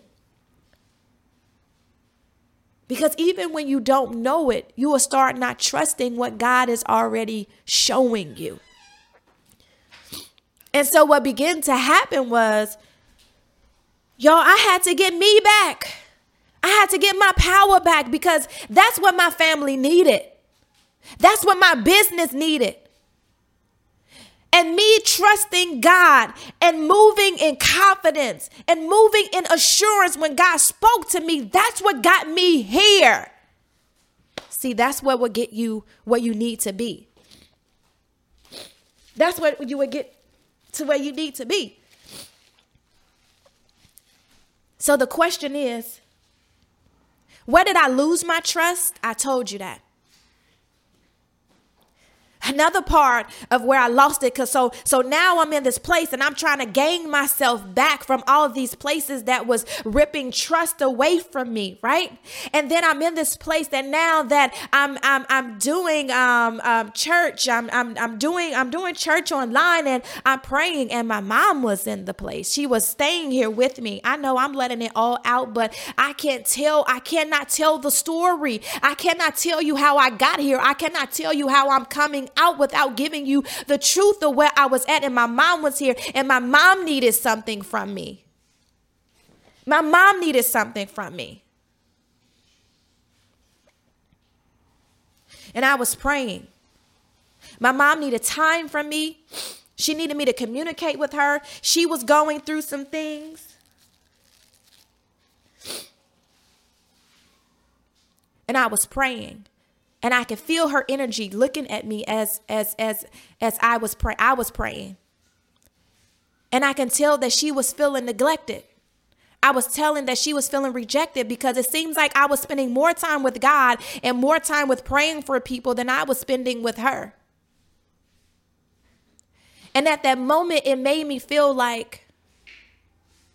Because even when you don't know it, you will start not trusting what God is already showing you. And so, what began to happen was, y'all, I had to get me back. I had to get my power back because that's what my family needed. That's what my business needed. And me trusting God and moving in confidence and moving in assurance when God spoke to me, that's what got me here. See, that's what will get you where you need to be. That's what you would get to where you need to be. So the question is where did I lose my trust? I told you that. Another part of where I lost it, cause so so now I'm in this place and I'm trying to gain myself back from all these places that was ripping trust away from me, right? And then I'm in this place that now that I'm I'm I'm doing um, um church, I'm I'm I'm doing I'm doing church online and I'm praying, and my mom was in the place. She was staying here with me. I know I'm letting it all out, but I can't tell. I cannot tell the story. I cannot tell you how I got here. I cannot tell you how I'm coming out without giving you the truth of where I was at. And my mom was here, and my mom needed something from me. My mom needed something from me. And I was praying. My mom needed time from me. She needed me to communicate with her. She was going through some things. And I was praying and I could feel her energy looking at me as as as as I was pray I was praying. And I can tell that she was feeling neglected. I was telling that she was feeling rejected because it seems like I was spending more time with God and more time with praying for people than I was spending with her. And at that moment, it made me feel like,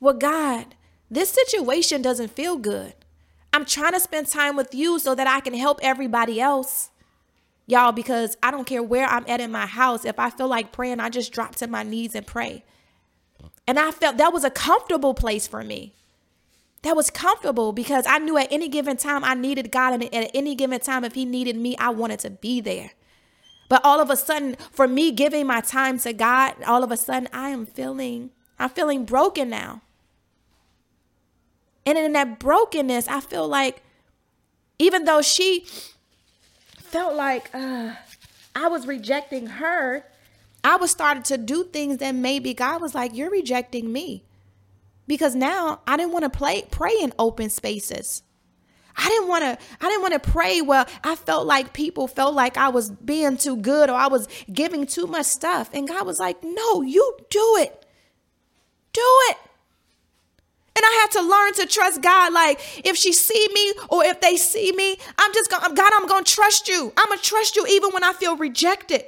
well, God, this situation doesn't feel good. I'm trying to spend time with you so that I can help everybody else. Y'all, because I don't care where I'm at in my house. If I feel like praying, I just drop to my knees and pray. And I felt that was a comfortable place for me. That was comfortable because I knew at any given time I needed God, and at any given time, if He needed me, I wanted to be there. But all of a sudden, for me giving my time to God, all of a sudden I am feeling, I'm feeling broken now. And in that brokenness, I feel like even though she felt like uh, I was rejecting her, I was starting to do things that maybe God was like, You're rejecting me. Because now I didn't want to play pray in open spaces. I didn't want to I didn't want to pray well I felt like people felt like I was being too good or I was giving too much stuff and God was like no you do it do it and I had to learn to trust God like if she see me or if they see me I'm just going God I'm going to trust you I'm going to trust you even when I feel rejected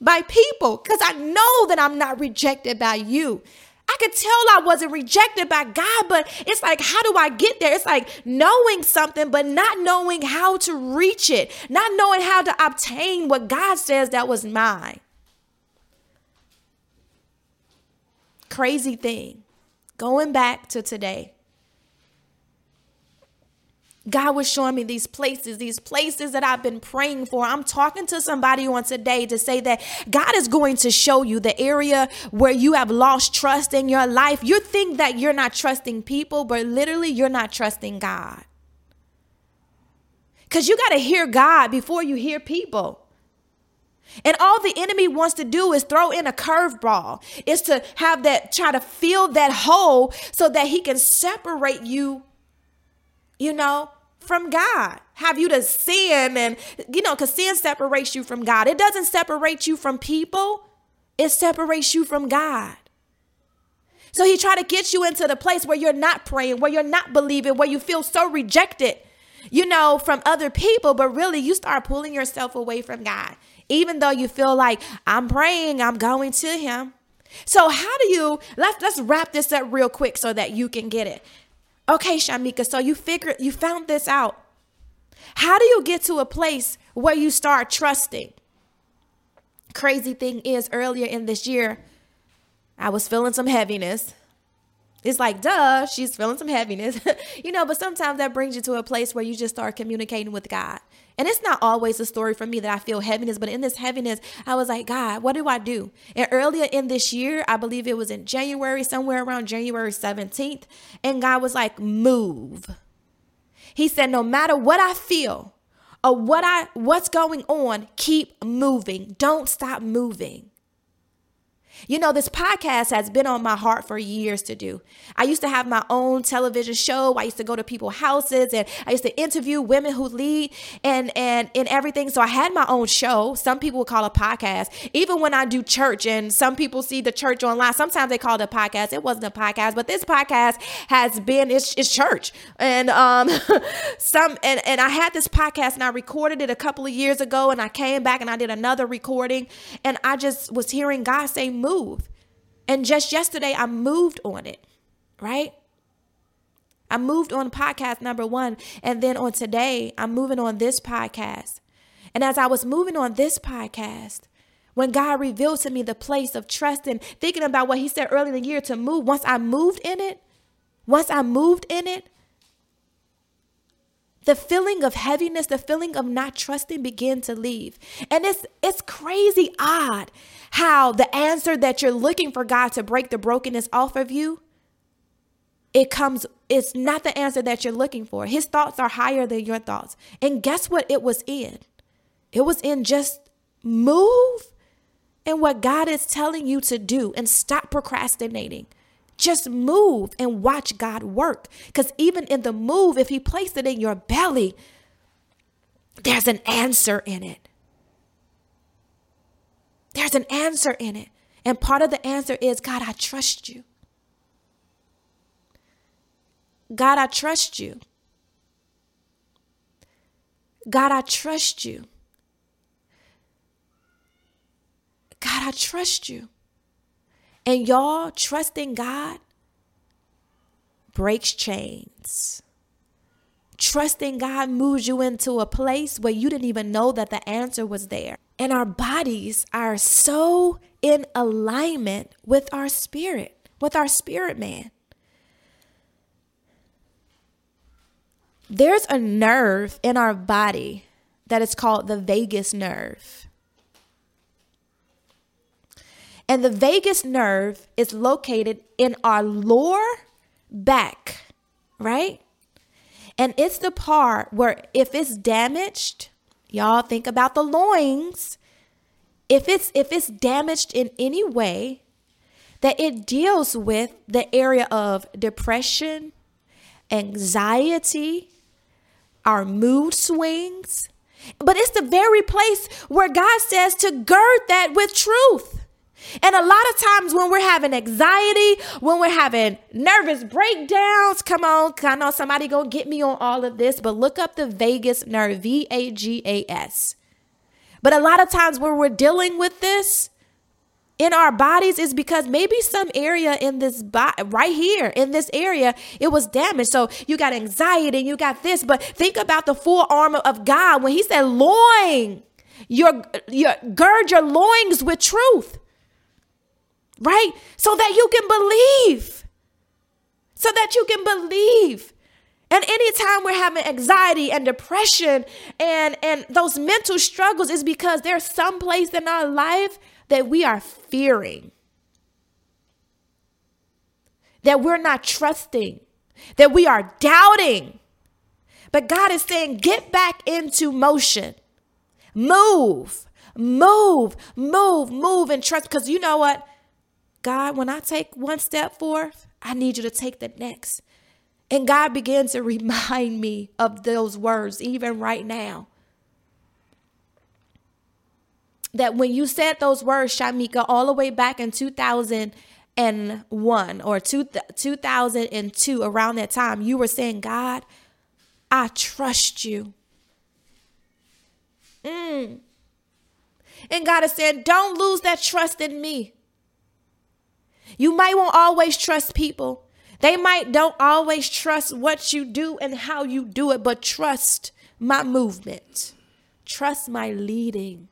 by people cuz I know that I'm not rejected by you I could tell I wasn't rejected by God, but it's like, how do I get there? It's like knowing something, but not knowing how to reach it, not knowing how to obtain what God says that was mine. Crazy thing. Going back to today. God was showing me these places, these places that I've been praying for. I'm talking to somebody on today to say that God is going to show you the area where you have lost trust in your life. You think that you're not trusting people, but literally you're not trusting God. Because you got to hear God before you hear people. And all the enemy wants to do is throw in a curveball, is to have that, try to fill that hole so that he can separate you, you know, from God. Have you to sin and, you know, because sin separates you from God. It doesn't separate you from people, it separates you from God. So he tried to get you into the place where you're not praying, where you're not believing, where you feel so rejected, you know, from other people, but really you start pulling yourself away from God. Even though you feel like I'm praying, I'm going to him. So how do you let's let's wrap this up real quick so that you can get it. Okay, Shameca, so you figured you found this out. How do you get to a place where you start trusting? Crazy thing is, earlier in this year, I was feeling some heaviness. It's like, duh, she's feeling some heaviness, you know, but sometimes that brings you to a place where you just start communicating with God. And it's not always a story for me that I feel heaviness, but in this heaviness, I was like, God, what do I do? And earlier in this year, I believe it was in January, somewhere around January 17th, and God was like, move. He said, no matter what I feel or what I what's going on, keep moving. Don't stop moving. You know, this podcast has been on my heart for years to do. I used to have my own television show. I used to go to people's houses and I used to interview women who lead and and and everything. So I had my own show. Some people would call it a podcast. Even when I do church and some people see the church online, sometimes they call it a podcast. It wasn't a podcast, but this podcast has been it's, it's church. And um some and, and I had this podcast and I recorded it a couple of years ago and I came back and I did another recording and I just was hearing God say move. And just yesterday, I moved on it, right? I moved on podcast number one. And then on today, I'm moving on this podcast. And as I was moving on this podcast, when God revealed to me the place of trust and thinking about what He said earlier in the year to move, once I moved in it, once I moved in it, the feeling of heaviness, the feeling of not trusting began to leave. And it's it's crazy odd how the answer that you're looking for God to break the brokenness off of you, it comes it's not the answer that you're looking for. His thoughts are higher than your thoughts. And guess what it was in? It was in just move and what God is telling you to do and stop procrastinating. Just move and watch God work. Because even in the move, if He placed it in your belly, there's an answer in it. There's an answer in it. And part of the answer is God, I trust you. God, I trust you. God, I trust you. God, I trust you. And y'all, trusting God breaks chains. Trusting God moves you into a place where you didn't even know that the answer was there. And our bodies are so in alignment with our spirit, with our spirit man. There's a nerve in our body that is called the vagus nerve. And the vagus nerve is located in our lower back, right? And it's the part where if it's damaged, y'all think about the loins. If it's if it's damaged in any way, that it deals with the area of depression, anxiety, our mood swings. But it's the very place where God says to gird that with truth. And a lot of times when we're having anxiety, when we're having nervous breakdowns, come on, I know somebody gonna get me on all of this, but look up the vagus nerve, V A G A S. But a lot of times when we're dealing with this in our bodies is because maybe some area in this body right here in this area it was damaged. So you got anxiety, you got this, but think about the full armor of God when He said, "Loin, your your gird your loins with truth." Right? So that you can believe. So that you can believe. And anytime we're having anxiety and depression and, and those mental struggles is because there's some place in our life that we are fearing. That we're not trusting. That we are doubting. But God is saying, get back into motion. Move, move, move, move, and trust. Because you know what? God, when I take one step forth, I need you to take the next. And God began to remind me of those words, even right now. That when you said those words, Shameca, all the way back in 2001 or two, 2002, around that time, you were saying, God, I trust you. Mm. And God is saying, don't lose that trust in me. You might won't always trust people. They might don't always trust what you do and how you do it, but trust my movement. Trust my leading.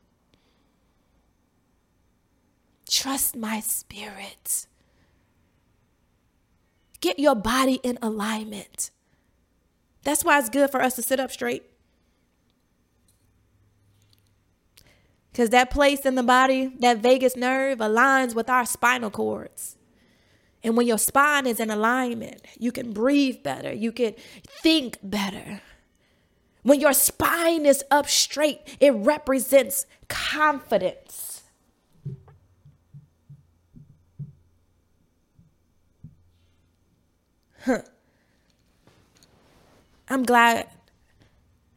Trust my spirit. Get your body in alignment. That's why it's good for us to sit up straight. Because that place in the body, that vagus nerve, aligns with our spinal cords. And when your spine is in alignment, you can breathe better, you can think better. When your spine is up straight, it represents confidence. Huh. I'm glad.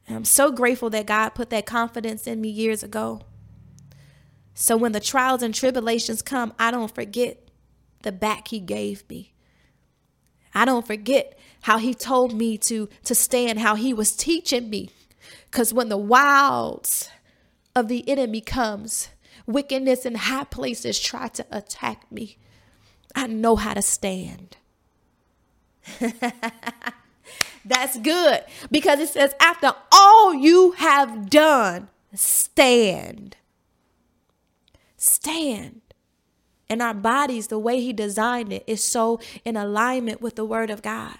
I'm so grateful that God put that confidence in me years ago. So when the trials and tribulations come, I don't forget the back he gave me. I don't forget how he told me to to stand, how he was teaching me. Cuz when the wilds of the enemy comes, wickedness in high places try to attack me. I know how to stand. That's good because it says, after all you have done, stand stand. And our bodies, the way He designed it, is so in alignment with the Word of God.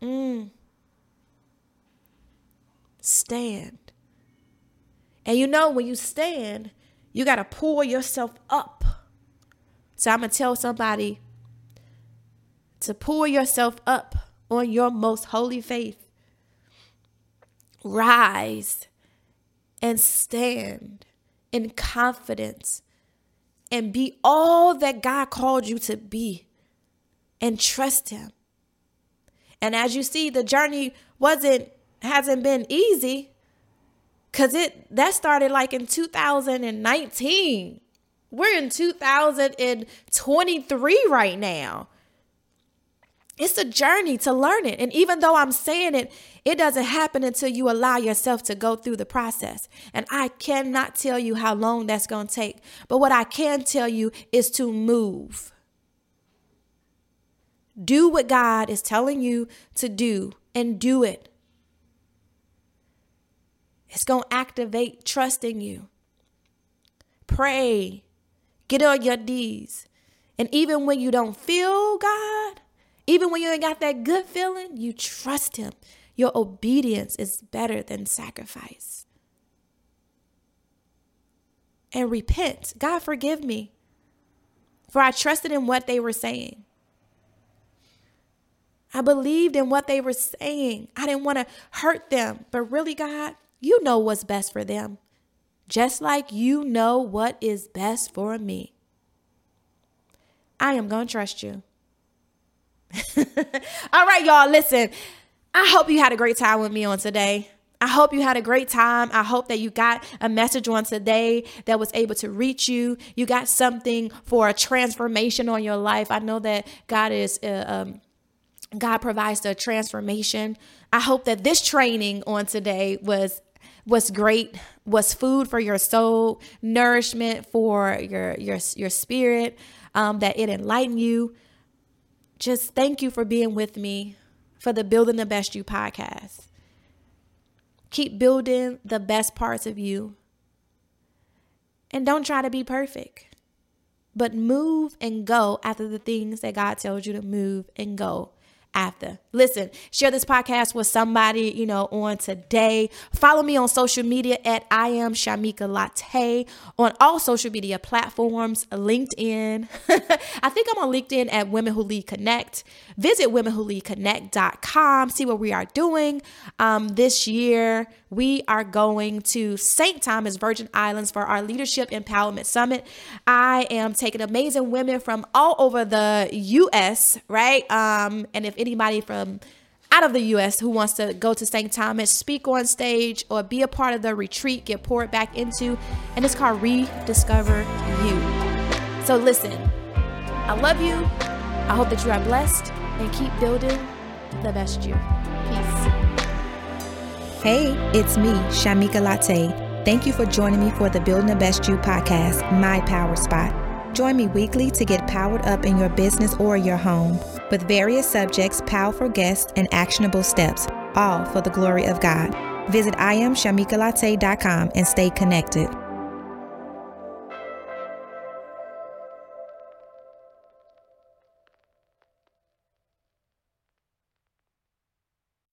Mm. Stand. And you know, when you stand, you got to pull yourself up. So I'm going to tell somebody to pull yourself up on your most holy faith. Rise and stand in confidence and be all that God called you to be and trust him. And as you see, the journey wasn't hasn't been easy cuz it that started like in 2019. We're in 2023 right now. It's a journey to learn it. And even though I'm saying it, it doesn't happen until you allow yourself to go through the process. And I cannot tell you how long that's going to take. But what I can tell you is to move. Do what God is telling you to do and do it. It's going to activate trust in you. Pray. Get on your knees. And even when you don't feel God, even when you ain't got that good feeling, you trust Him. Your obedience is better than sacrifice. And repent. God, forgive me. For I trusted in what they were saying. I believed in what they were saying. I didn't want to hurt them. But really, God, you know what's best for them, just like you know what is best for me. I am going to trust you. All right, y'all, listen. I hope you had a great time with me on today. I hope you had a great time. I hope that you got a message on today that was able to reach you. You got something for a transformation on your life. I know that God is uh, um, God provides the transformation. I hope that this training on today was was great, was food for your soul, nourishment for your your your spirit, um, that it enlightened you. Just thank you for being with me for the Building the Best You podcast. Keep building the best parts of you. And don't try to be perfect, but move and go after the things that God tells you to move and go after. Listen, share this podcast with somebody, you know, on today. Follow me on social media at I am Shameca Latai on all social media platforms, LinkedIn. I think I'm on LinkedIn at Women Who Lead Connect. Visit womenwholeadconnect.com, see what we are doing. Um, this year, we are going to St. Thomas Virgin Islands for our Leadership Empowerment Summit. I am taking amazing women from all over the U.S., right? Um, and if anybody from out of the US who wants to go to St. Thomas, speak on stage, or be a part of the retreat, get poured back into. And it's called Rediscover You. So listen, I love you. I hope that you are blessed and keep building the best you. Peace. Hey, it's me, Shameca Latai. Thank you for joining me for the Building the Best You podcast, My Power Spot. Join me weekly to get powered up in your business or your home with various subjects, powerful guests, and actionable steps, all for the glory of God. Visit IamShamecaLatai.com and stay connected.